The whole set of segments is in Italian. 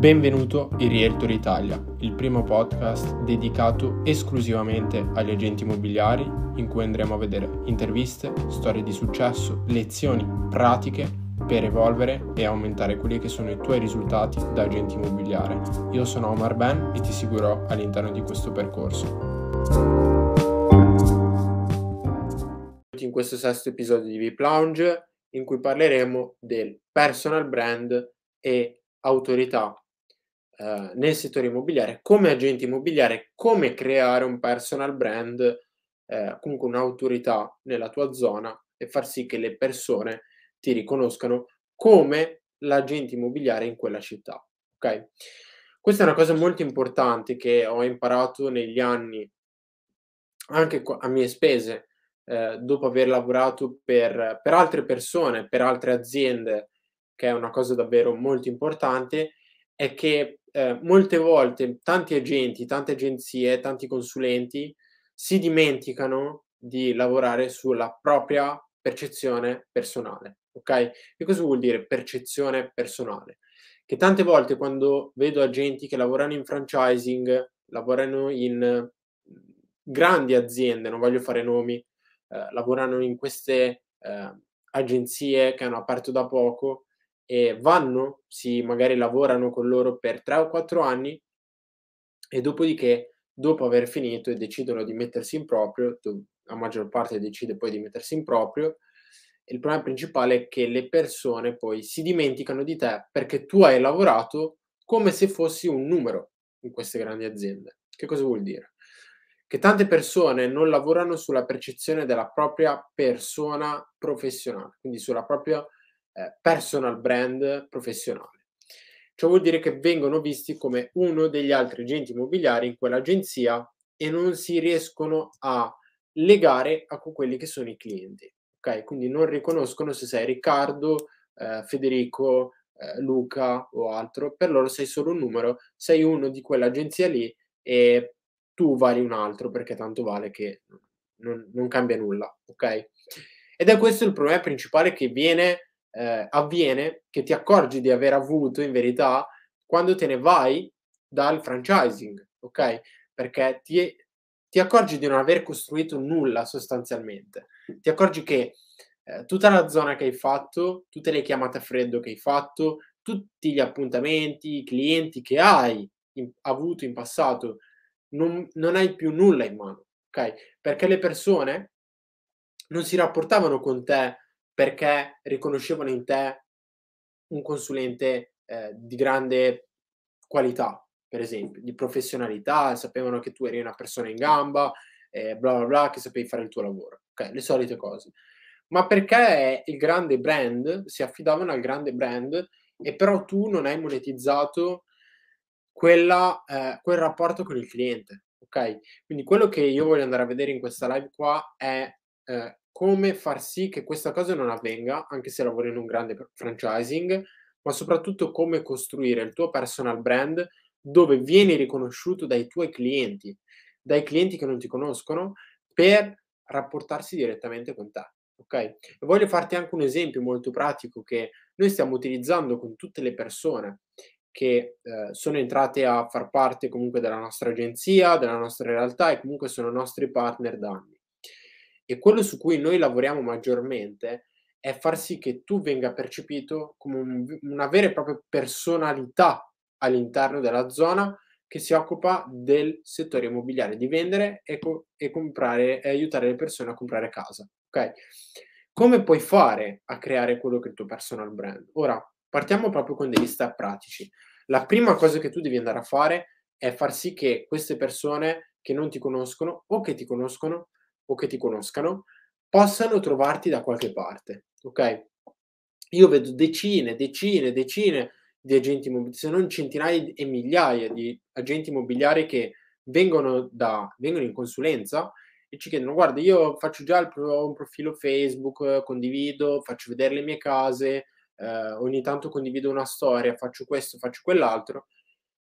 Benvenuto in Realtor Italia, il primo podcast dedicato esclusivamente agli agenti immobiliari in cui andremo a vedere interviste, storie di successo, lezioni pratiche per evolvere e aumentare quelli che sono i tuoi risultati da agente immobiliare. Io sono Omar Ben e ti seguirò all'interno di questo percorso. In questo sesto episodio di VIP Lounge in cui parleremo del personal brand e autorità eh, nel settore immobiliare, come agente immobiliare, come creare un personal brand, eh, comunque un'autorità nella tua zona e far sì che le persone ti riconoscano come l'agente immobiliare in quella città. Ok? Questa è una cosa molto importante che ho imparato negli anni, anche a mie spese, eh, dopo aver lavorato per, per altre persone, per altre aziende, che è una cosa davvero molto importante, è che eh, molte volte tanti agenti, tante agenzie, tanti consulenti si dimenticano di lavorare sulla propria percezione personale. Ok? Che cosa vuol dire percezione personale? Che tante volte quando vedo agenti che lavorano in franchising, lavorano in grandi aziende, non voglio fare nomi, eh, lavorano in queste eh, agenzie che hanno aperto da poco, e vanno, si magari lavorano con loro per 3 o 4 anni e dopodiché, dopo aver finito e decidono di mettersi in proprio, la maggior parte decide poi di mettersi in proprio, il problema principale è che le persone poi si dimenticano di te perché tu hai lavorato come se fossi un numero in queste grandi aziende. Che cosa vuol dire? Che tante persone non lavorano sulla percezione della propria persona professionale, quindi sulla propria eh, personal brand professionale. Ciò vuol dire che vengono visti come uno degli altri agenti immobiliari in quell'agenzia e non si riescono a legare a quelli che sono i clienti. Ok? Quindi non riconoscono se sei Riccardo, eh, Federico, eh, Luca o altro, per loro sei solo un numero, sei uno di quell'agenzia lì e tu vali un altro perché tanto vale che non, non cambia nulla, ok? Ed è questo il problema principale che viene eh, avviene che ti accorgi di aver avuto in verità quando te ne vai dal franchising, ok? Perché ti, ti accorgi di non aver costruito nulla sostanzialmente. Ti accorgi che eh, tutta la zona che hai fatto, tutte le chiamate a freddo che hai fatto, tutti gli appuntamenti, i clienti che hai in, avuto in passato, non, non hai più nulla in mano, ok? Perché le persone non si rapportavano con te perché riconoscevano in te un consulente eh, di grande qualità, per esempio, di professionalità, sapevano che tu eri una persona in gamba, eh, bla bla bla, che sapevi fare il tuo lavoro, ok? Le solite cose. Ma perché il grande brand, si affidavano al grande brand e però tu non hai monetizzato quella, eh, quel rapporto con il cliente, ok? Quindi quello che io voglio andare a vedere in questa live qua è eh, come far sì che questa cosa non avvenga, anche se lavori in un grande franchising, ma soprattutto come costruire il tuo personal brand dove vieni riconosciuto dai tuoi clienti, dai clienti che non ti conoscono, per rapportarsi direttamente con te. Ok? E voglio farti anche un esempio molto pratico che noi stiamo utilizzando con tutte le persone che eh, sono entrate a far parte comunque della nostra agenzia, della nostra realtà e comunque sono nostri partner da anni. E quello su cui noi lavoriamo maggiormente è far sì che tu venga percepito come un, una vera e propria personalità all'interno della zona che si occupa del settore immobiliare, di vendere e, co- e comprare e aiutare le persone a comprare casa. Ok? Come puoi fare a creare quello che è il tuo personal brand? Ora, partiamo proprio con degli step pratici. La prima cosa che tu devi andare a fare è far sì che queste persone che non ti conoscono o che ti conoscono o che ti conoscano possano trovarti da qualche parte, ok? Io vedo decine, decine, decine di agenti immobiliari, se non centinaia e migliaia di agenti immobiliari che vengono, da, vengono in consulenza e ci chiedono, guarda, io faccio già pro, un profilo Facebook, condivido, faccio vedere le mie case, eh, ogni tanto condivido una storia, faccio questo, faccio quell'altro,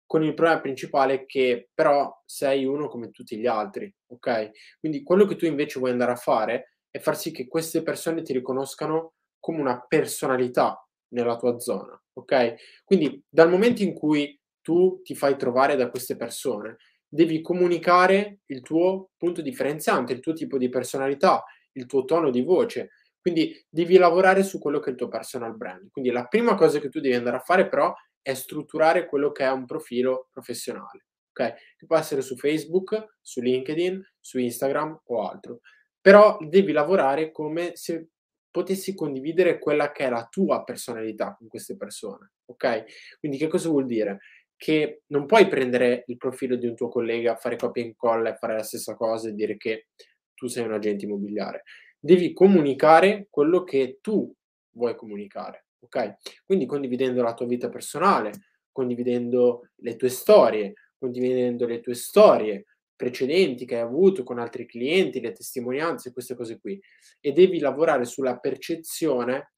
con il problema principale che però sei uno come tutti gli altri, ok? Quindi quello che tu invece vuoi andare a fare è far sì che queste persone ti riconoscano come una personalità nella tua zona, ok? Quindi dal momento in cui tu ti fai trovare da queste persone, devi comunicare il tuo punto differenziante, il tuo tipo di personalità, il tuo tono di voce. Quindi devi lavorare su quello che è il tuo personal brand. Quindi la prima cosa che tu devi andare a fare però è strutturare quello che è un profilo professionale, ok? Che può essere su Facebook, su LinkedIn, su Instagram o altro. Però devi lavorare come se potessi condividere quella che è la tua personalità con queste persone, ok? Quindi che cosa vuol dire? Che non puoi prendere il profilo di un tuo collega, fare copia e incolla e fare la stessa cosa e dire che tu sei un agente immobiliare. Devi comunicare quello che tu vuoi comunicare, ok? Quindi condividendo la tua vita personale, condividendo le tue storie, condividendo le tue storie precedenti che hai avuto con altri clienti, le testimonianze, queste cose qui. E devi lavorare sulla percezione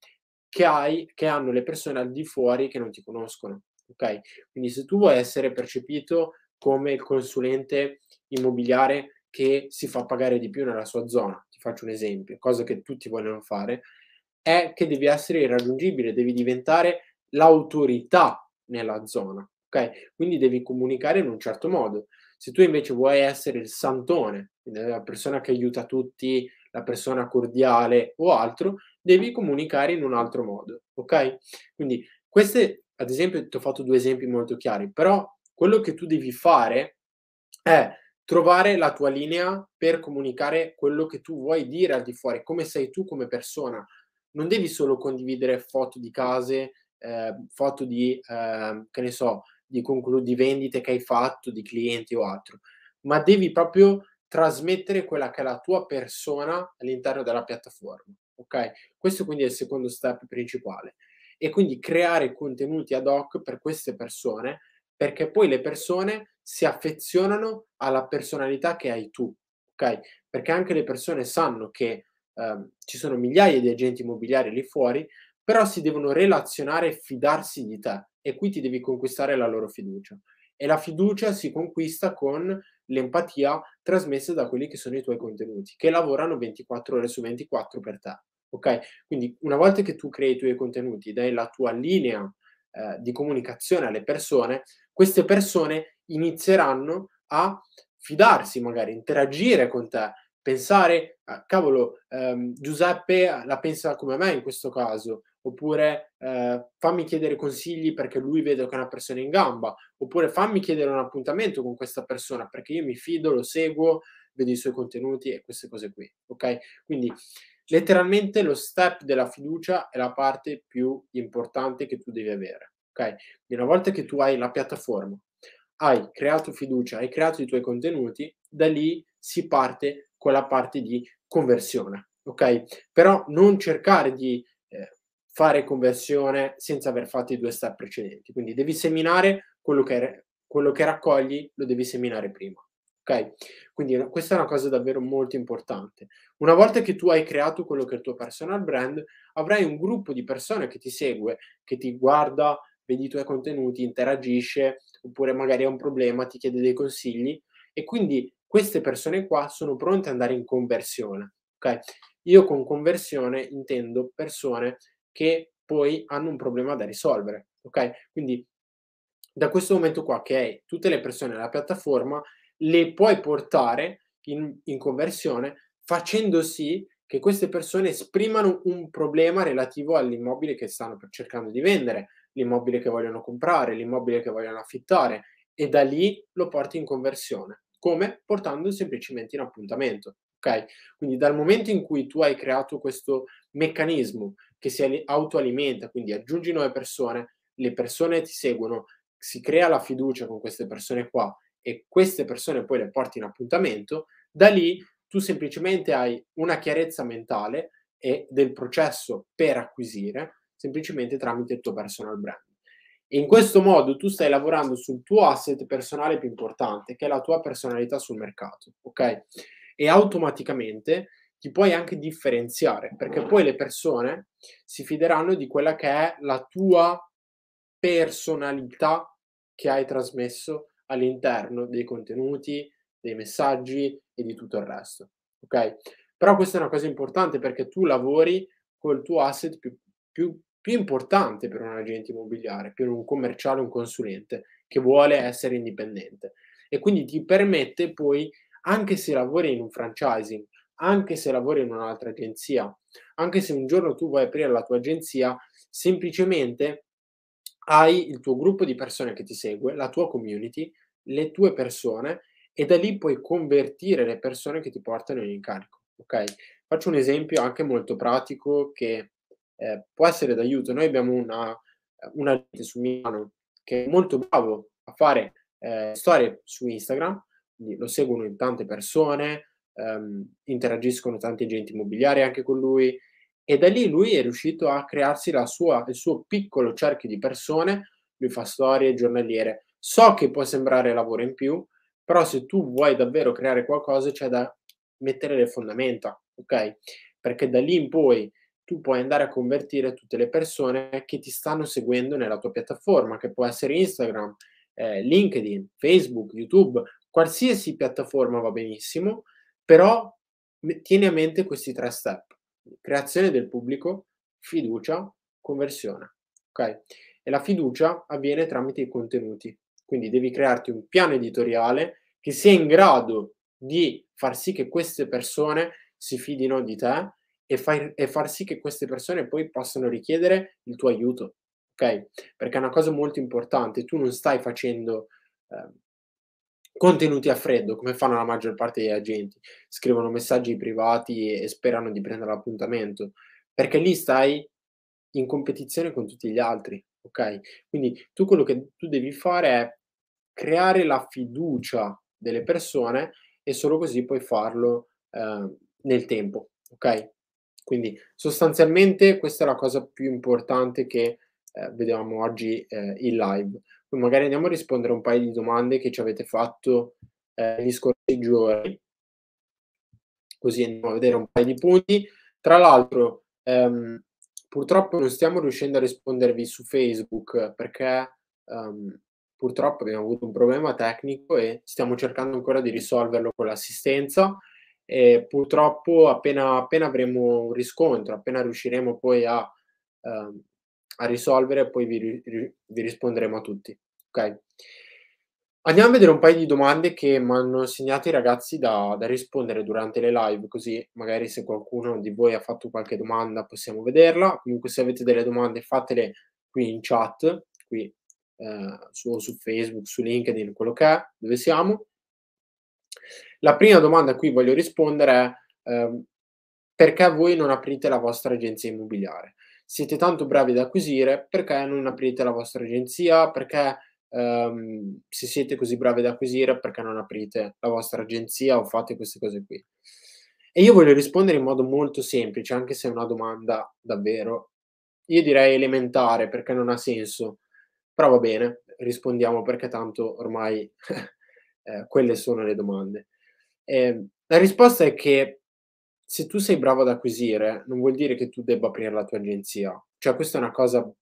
che hai, che hanno le persone al di fuori che non ti conoscono, ok? Quindi se tu vuoi essere percepito come il consulente immobiliare che si fa pagare di più nella sua zona, ti faccio un esempio, cosa che tutti vogliono fare, è che devi essere irraggiungibile, devi diventare l'autorità nella zona, ok? Quindi devi comunicare in un certo modo. Se tu invece vuoi essere il santone, la persona che aiuta tutti, la persona cordiale o altro, devi comunicare in un altro modo, ok? Quindi queste, ad esempio, ti ho fatto due esempi molto chiari, però quello che tu devi fare è trovare la tua linea per comunicare quello che tu vuoi dire al di fuori, come sei tu come persona, non devi solo condividere foto di case, eh, foto di, eh, che ne so, di, conclu- di vendite che hai fatto, di clienti o altro, ma devi proprio trasmettere quella che è la tua persona all'interno della piattaforma. Ok? Questo quindi è il secondo step principale. E quindi creare contenuti ad hoc per queste persone, perché poi le persone si affezionano alla personalità che hai tu. Ok? Perché anche le persone sanno che Ehm, ci sono migliaia di agenti immobiliari lì fuori, però si devono relazionare e fidarsi di te e qui ti devi conquistare la loro fiducia. E la fiducia si conquista con l'empatia trasmessa da quelli che sono i tuoi contenuti, che lavorano 24 ore su 24 per te. Ok? Quindi una volta che tu crei i tuoi contenuti, dai la tua linea eh, di comunicazione alle persone, queste persone inizieranno a fidarsi, magari interagire con te, pensare, ah, cavolo, ehm, Giuseppe la pensa come me in questo caso, oppure eh, fammi chiedere consigli perché lui vede che è una persona in gamba, oppure fammi chiedere un appuntamento con questa persona perché io mi fido, lo seguo, vedo i suoi contenuti e queste cose qui, ok? Quindi letteralmente lo step della fiducia è la parte più importante che tu devi avere, ok? Quindi una volta che tu hai la piattaforma, hai creato fiducia, hai creato i tuoi contenuti, da lì si parte con la parte di conversione, ok? Però non cercare di eh, fare conversione senza aver fatto i due step precedenti. Quindi devi seminare quello che, quello che raccogli, lo devi seminare prima. Ok? Quindi questa è una cosa davvero molto importante. Una volta che tu hai creato quello che è il tuo personal brand, avrai un gruppo di persone che ti segue, che ti guarda, vedi i tuoi contenuti, interagisce, oppure magari ha un problema, ti chiede dei consigli e quindi queste persone qua sono pronte ad andare in conversione. Ok? Io con conversione intendo persone che poi hanno un problema da risolvere. Ok? Quindi da questo momento qua che hai tutte le persone nella piattaforma, le puoi portare in, in conversione facendo sì che queste persone esprimano un problema relativo all'immobile che stanno cercando di vendere, l'immobile che vogliono comprare, l'immobile che vogliono affittare e da lì lo porti in conversione. Come? Portando semplicemente in appuntamento. Ok? Quindi dal momento in cui tu hai creato questo meccanismo che si autoalimenta, quindi aggiungi nuove persone, le persone ti seguono, si crea la fiducia con queste persone qua e queste persone poi le porti in appuntamento, da lì tu semplicemente hai una chiarezza mentale e del processo per acquisire semplicemente tramite il tuo personal brand. E in questo modo tu stai lavorando sul tuo asset personale più importante, che è la tua personalità sul mercato, ok? E automaticamente ti puoi anche differenziare, perché poi le persone si fideranno di quella che è la tua personalità che hai trasmesso all'interno dei contenuti, dei messaggi e di tutto il resto, ok? Però questa è una cosa importante perché tu lavori col tuo asset più, più più importante per un agente immobiliare, per un commerciale, un consulente, che vuole essere indipendente e quindi ti permette poi, anche se lavori in un franchising, anche se lavori in un'altra agenzia, anche se un giorno tu vuoi aprire la tua agenzia, semplicemente hai il tuo gruppo di persone che ti segue, la tua community, le tue persone e da lì puoi convertire le persone che ti portano in incarico, ok? Faccio un esempio anche molto pratico che eh, può essere d'aiuto. Noi abbiamo una, un agente su Milano che è molto bravo a fare eh, storie su Instagram, quindi lo seguono in tante persone, ehm, interagiscono tanti agenti immobiliari anche con lui e da lì lui è riuscito a crearsi sua, il suo piccolo cerchio di persone, lui fa storie giornaliere. So che può sembrare lavoro in più, però se tu vuoi davvero creare qualcosa c'è da mettere le fondamenta, ok? Perché da lì in poi tu puoi andare a convertire tutte le persone che ti stanno seguendo nella tua piattaforma, che può essere Instagram, eh, LinkedIn, Facebook, YouTube, qualsiasi piattaforma va benissimo, però tieni a mente questi tre step. Creazione del pubblico, fiducia, conversione. Ok? E la fiducia avviene tramite i contenuti. Quindi devi crearti un piano editoriale che sia in grado di far sì che queste persone si fidino di te e, fai, e far sì che queste persone poi possano richiedere il tuo aiuto ok? Perché è una cosa molto importante, tu non stai facendo eh, contenuti a freddo come fanno la maggior parte degli agenti, scrivono messaggi privati e, sperano di prendere l'appuntamento, perché lì stai in competizione con tutti gli altri, ok? Quindi tu quello che tu devi fare è creare la fiducia delle persone e solo così puoi farlo eh, nel tempo, ok? Quindi sostanzialmente questa è la cosa più importante che eh, vedevamo oggi eh, in live. Poi magari andiamo a rispondere a un paio di domande che ci avete fatto eh, negli scorsi giorni, così andiamo a vedere un paio di punti. Tra l'altro, ehm, purtroppo non stiamo riuscendo a rispondervi su Facebook perché ehm, purtroppo abbiamo avuto un problema tecnico e stiamo cercando ancora di risolverlo con l'assistenza. E purtroppo appena, appena avremo un riscontro, appena riusciremo poi a ehm, a risolvere poi vi, vi risponderemo a tutti. Ok? Andiamo a vedere un paio di domande che mi hanno segnato i ragazzi da, da, rispondere durante le live, così magari se qualcuno di voi ha fatto qualche domanda possiamo vederla. Comunque se avete delle domande fatele qui in chat, qui eh, su, su, Facebook, su LinkedIn, quello che è, dove siamo. La prima domanda a cui voglio rispondere è eh, perché voi non aprite la vostra agenzia immobiliare? siete tanto bravi ad acquisire, perché non aprite la vostra agenzia? Perché ehm, se siete così bravi ad acquisire, perché non aprite la vostra agenzia o fate queste cose qui? E io voglio rispondere in modo molto semplice, anche se è una domanda davvero, io direi elementare, perché non ha senso, però va bene, rispondiamo perché tanto ormai eh, quelle sono le domande. Eh, la risposta è che se tu sei bravo ad acquisire, non vuol dire che tu debba aprire la tua agenzia. Cioè, questa è una cosa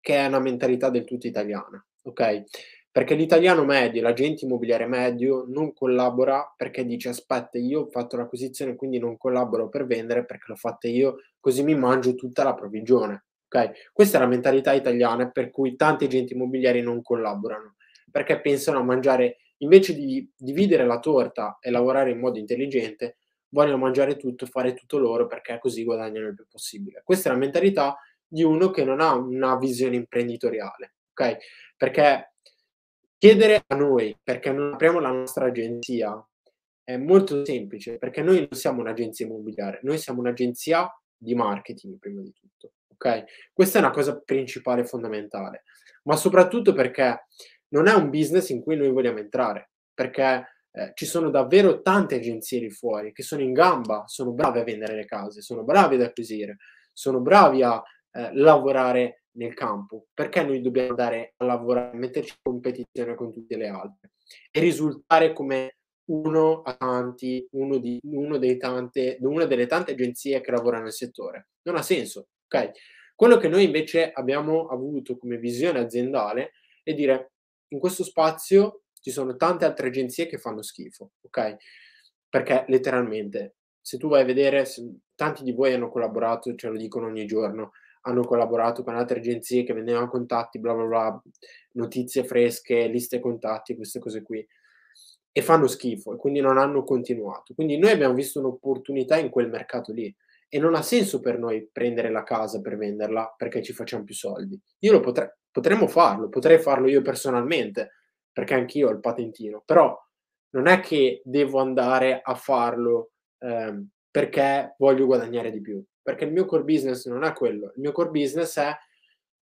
che è una mentalità del tutto italiana, ok? Perché l'italiano medio, l'agente immobiliare medio, non collabora perché dice aspetta, io ho fatto l'acquisizione, quindi non collaboro per vendere perché l'ho fatta io, così mi mangio tutta la provvigione. Ok? Questa è la mentalità italiana per cui tanti agenti immobiliari non collaborano, perché pensano a mangiare, invece di dividere la torta e lavorare in modo intelligente, vogliono mangiare tutto, fare tutto loro perché così guadagnano il più possibile. Questa è la mentalità di uno che non ha una visione imprenditoriale, ok? Perché chiedere a noi perché non apriamo la nostra agenzia è molto semplice, perché noi non siamo un'agenzia immobiliare, noi siamo un'agenzia di marketing prima di tutto, ok? Questa è una cosa principale fondamentale, ma soprattutto perché non è un business in cui noi vogliamo entrare, perché eh, ci sono davvero tante agenzie lì fuori che sono in gamba, sono bravi a vendere le case, sono bravi ad acquisire, sono bravi a eh, lavorare nel campo. Perché noi dobbiamo andare a lavorare, metterci in competizione con tutte le altre e risultare come uno a tanti, uno, di, uno dei tante, una delle tante agenzie che lavorano nel settore. Non ha senso, ok? Quello che noi invece abbiamo avuto come visione aziendale è dire in questo spazio ci sono tante altre agenzie che fanno schifo, ok? Perché letteralmente, se tu vai a vedere, tanti di voi hanno collaborato, ce lo dicono ogni giorno, hanno collaborato con altre agenzie che vendevano contatti, bla bla bla, notizie fresche, liste contatti, queste cose qui. E fanno schifo e quindi non hanno continuato. Quindi noi abbiamo visto un'opportunità in quel mercato lì e non ha senso per noi prendere la casa per venderla perché ci facciamo più soldi. Io lo potrei, potremmo farlo, potrei farlo io personalmente perché anch'io ho il patentino, però non è che devo andare a farlo eh, perché voglio guadagnare di più, perché il mio core business non è quello, il mio core business è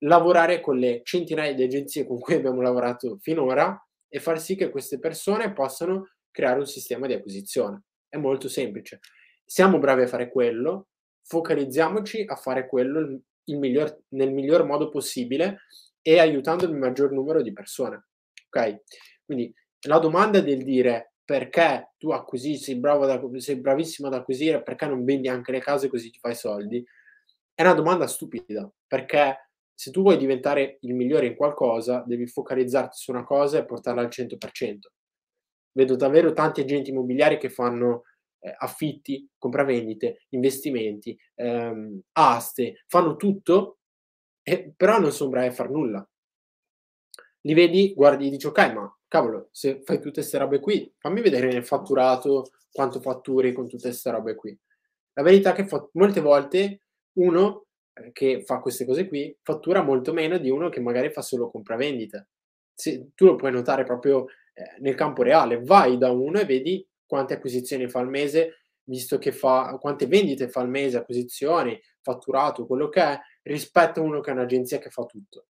lavorare con le centinaia di agenzie con cui abbiamo lavorato finora e far sì che queste persone possano creare un sistema di acquisizione. È molto semplice. Siamo bravi a fare quello, focalizziamoci a fare quello il, miglior, nel miglior modo possibile e aiutando il maggior numero di persone. Ok? Quindi la domanda del dire perché tu acquisisci, bravo da, sei bravissimo ad acquisire, perché non vendi anche le case così ti fai soldi, è una domanda stupida, perché se tu vuoi diventare il migliore in qualcosa, devi focalizzarti su una cosa e portarla al 100%. Vedo davvero tanti agenti immobiliari che fanno eh, affitti, compravendite, investimenti, ehm, aste, fanno tutto, e, però non sono bravi a fare nulla. Li vedi, guardi e dici ok, ma cavolo, se fai tutte queste robe qui, fammi vedere nel fatturato quanto fatturi con tutte queste robe qui. La verità è che fa- molte volte uno eh, che fa queste cose qui fattura molto meno di uno che magari fa solo compravendite. Se, tu lo puoi notare proprio eh, nel campo reale, vai da uno e vedi quante acquisizioni fa al mese, visto che fa quante vendite fa al mese, acquisizioni, fatturato, quello che è, rispetto a uno che è un'agenzia che fa tutto.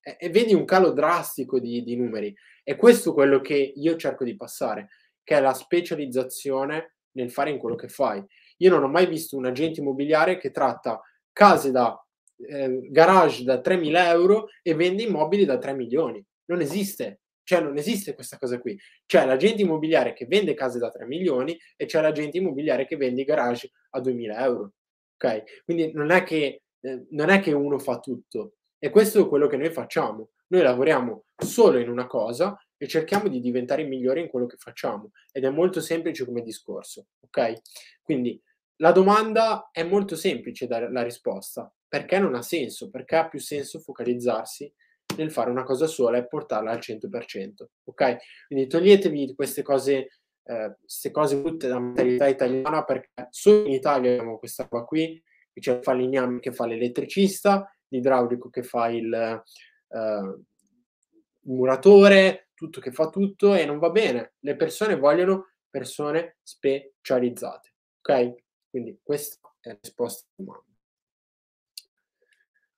E, e vedi un calo drastico di, di numeri. E questo è quello che io cerco di passare, che è la specializzazione nel fare in quello che fai. Io non ho mai visto un agente immobiliare che tratta case da eh, garage da 3.000 euro e vende immobili da 3 milioni. Non esiste. Cioè non esiste questa cosa qui. C'è l'agente immobiliare che vende case da 3 milioni e c'è l'agente immobiliare che vende i garage a 2.000 euro. Ok? Quindi non è che, eh, non è che uno fa tutto. E questo è quello che noi facciamo. Noi lavoriamo solo in una cosa e cerchiamo di diventare migliori in quello che facciamo. Ed è molto semplice come discorso. Ok? Quindi la domanda è molto semplice dare la risposta. Perché non ha senso? Perché ha più senso focalizzarsi nel fare una cosa sola e portarla al 100%. Ok? Quindi toglietevi queste cose, eh, queste cose tutte da mentalità italiana perché solo in Italia abbiamo questa qua qui, che c'è il falegname che fa l'elettricista, l'idraulico che fa il, eh, il muratore, tutto che fa tutto e non va bene. Le persone vogliono persone specializzate. Ok? Quindi questa è la risposta alla domanda.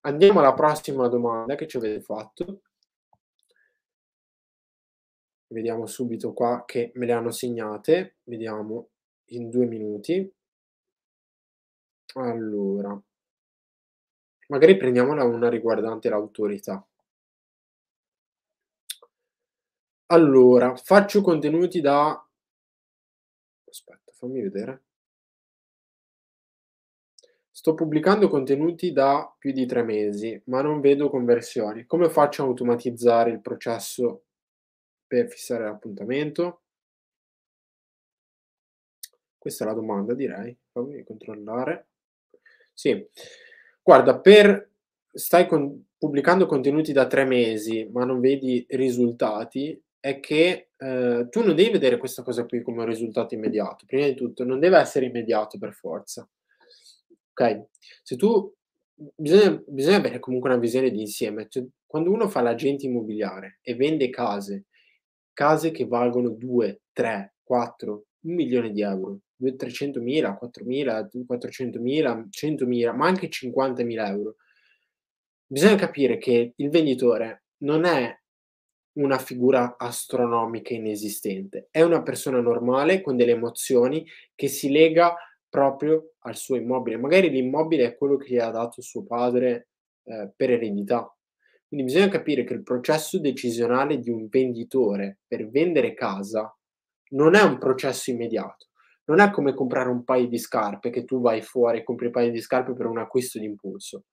Andiamo alla prossima domanda che ci avete fatto. Vediamo subito qua che me le hanno segnate. Vediamo in due minuti. Allora, magari prendiamola una riguardante l'autorità. Allora, faccio contenuti da... Aspetta, fammi vedere. Sto pubblicando contenuti da più di tre mesi, ma non vedo conversioni. Come faccio a automatizzare il processo per fissare l'appuntamento? Questa è la domanda, direi. Fammi controllare. Sì, guarda, per stai con, pubblicando contenuti da tre mesi, ma non vedi risultati, è che eh, tu non devi vedere questa cosa qui come un risultato immediato. Prima di tutto, non deve essere immediato per forza. Ok? Se tu bisogna, bisogna avere comunque una visione di insieme. Cioè, quando uno fa l'agente immobiliare e vende case, case che valgono 2, 3, 4, un milione di euro, 300 mila, 4 mila, 400 mila, 100 mila, ma anche 50 mila euro. Bisogna capire che il venditore non è una figura astronomica inesistente, è una persona normale con delle emozioni che si lega proprio al suo immobile. Magari l'immobile è quello che gli ha dato suo padre eh, per eredità. Quindi bisogna capire che il processo decisionale di un venditore per vendere casa non è un processo immediato. Non è come comprare un paio di scarpe che tu vai fuori e compri un paio di scarpe per un acquisto di impulso.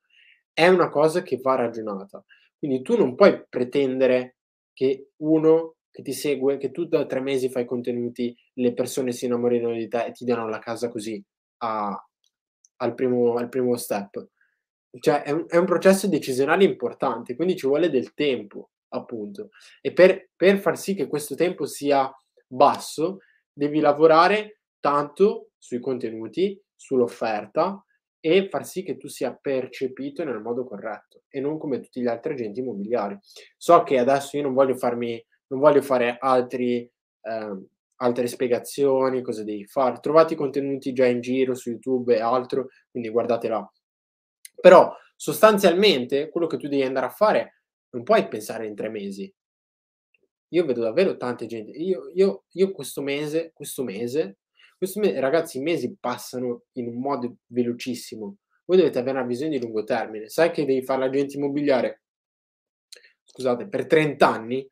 È una cosa che va ragionata. Quindi tu non puoi pretendere che uno che ti segue, che tu da tre mesi fai contenuti, le persone si innamorino di te e ti danno la casa così a, al, primo, al primo step. cioè è un, è un processo decisionale importante, quindi ci vuole del tempo, appunto. E per, per far sì che questo tempo sia basso, devi lavorare tanto sui contenuti, sull'offerta e far sì che tu sia percepito nel modo corretto e non come tutti gli altri agenti immobiliari. So che adesso io non voglio farmi, non voglio fare altri, eh, altre spiegazioni, cosa devi fare. Trovate i contenuti già in giro su YouTube e altro, quindi guardate là. Però sostanzialmente quello che tu devi andare a fare non puoi pensare in tre mesi. Io vedo davvero tante gente. Io, io, io questo mese, questo mese, questo mese, ragazzi, i mesi passano in un modo velocissimo. Voi dovete avere una visione di lungo termine. Sai che devi fare l'agente immobiliare, scusate, per 30 anni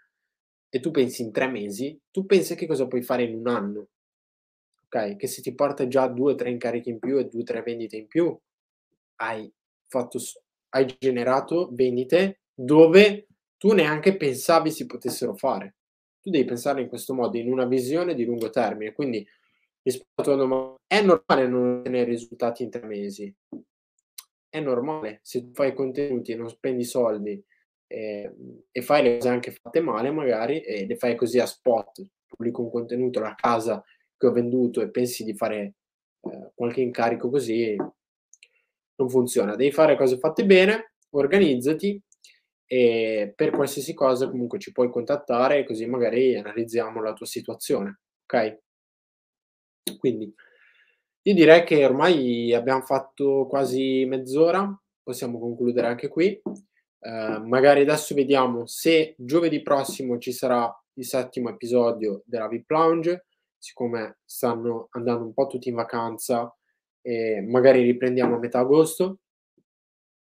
e tu pensi in tre mesi, tu pensi che cosa puoi fare in un anno. Ok? Che se ti porta già due o tre incarichi in più e due o tre vendite in più, hai fatto, hai generato vendite dove tu neanche pensavi si potessero fare. Tu devi pensare in questo modo, in una visione di lungo termine. Quindi, è normale non ottenere risultati in tre mesi. È normale, se fai contenuti e non spendi soldi eh, e fai le cose anche fatte male, magari, e le fai così a spot, pubblico un contenuto, la casa che ho venduto e pensi di fare eh, qualche incarico così, non funziona. Devi fare cose fatte bene, organizzati e per qualsiasi cosa comunque ci puoi contattare così magari analizziamo la tua situazione, ok? Quindi io direi che ormai abbiamo fatto quasi mezz'ora, possiamo concludere anche qui. Uh, magari adesso vediamo se giovedì prossimo ci sarà il settimo episodio della VIP Lounge, siccome stanno andando un po' tutti in vacanza e magari riprendiamo a metà agosto,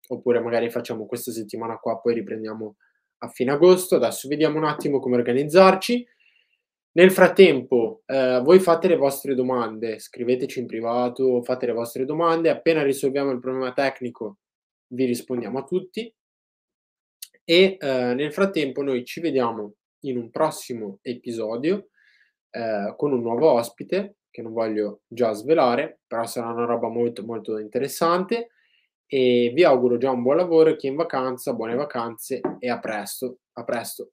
oppure magari facciamo questa settimana qua, poi riprendiamo a fine agosto. Adesso vediamo un attimo come organizzarci. Nel frattempo, eh, voi fate le vostre domande, scriveteci in privato, fate le vostre domande. Appena risolviamo il problema tecnico, vi rispondiamo a tutti. E eh, nel frattempo, noi ci vediamo in un prossimo episodio eh, con un nuovo ospite che non voglio già svelare, però sarà una roba molto molto interessante e vi auguro già un buon lavoro, chi è in vacanza, buone vacanze e a presto, a presto.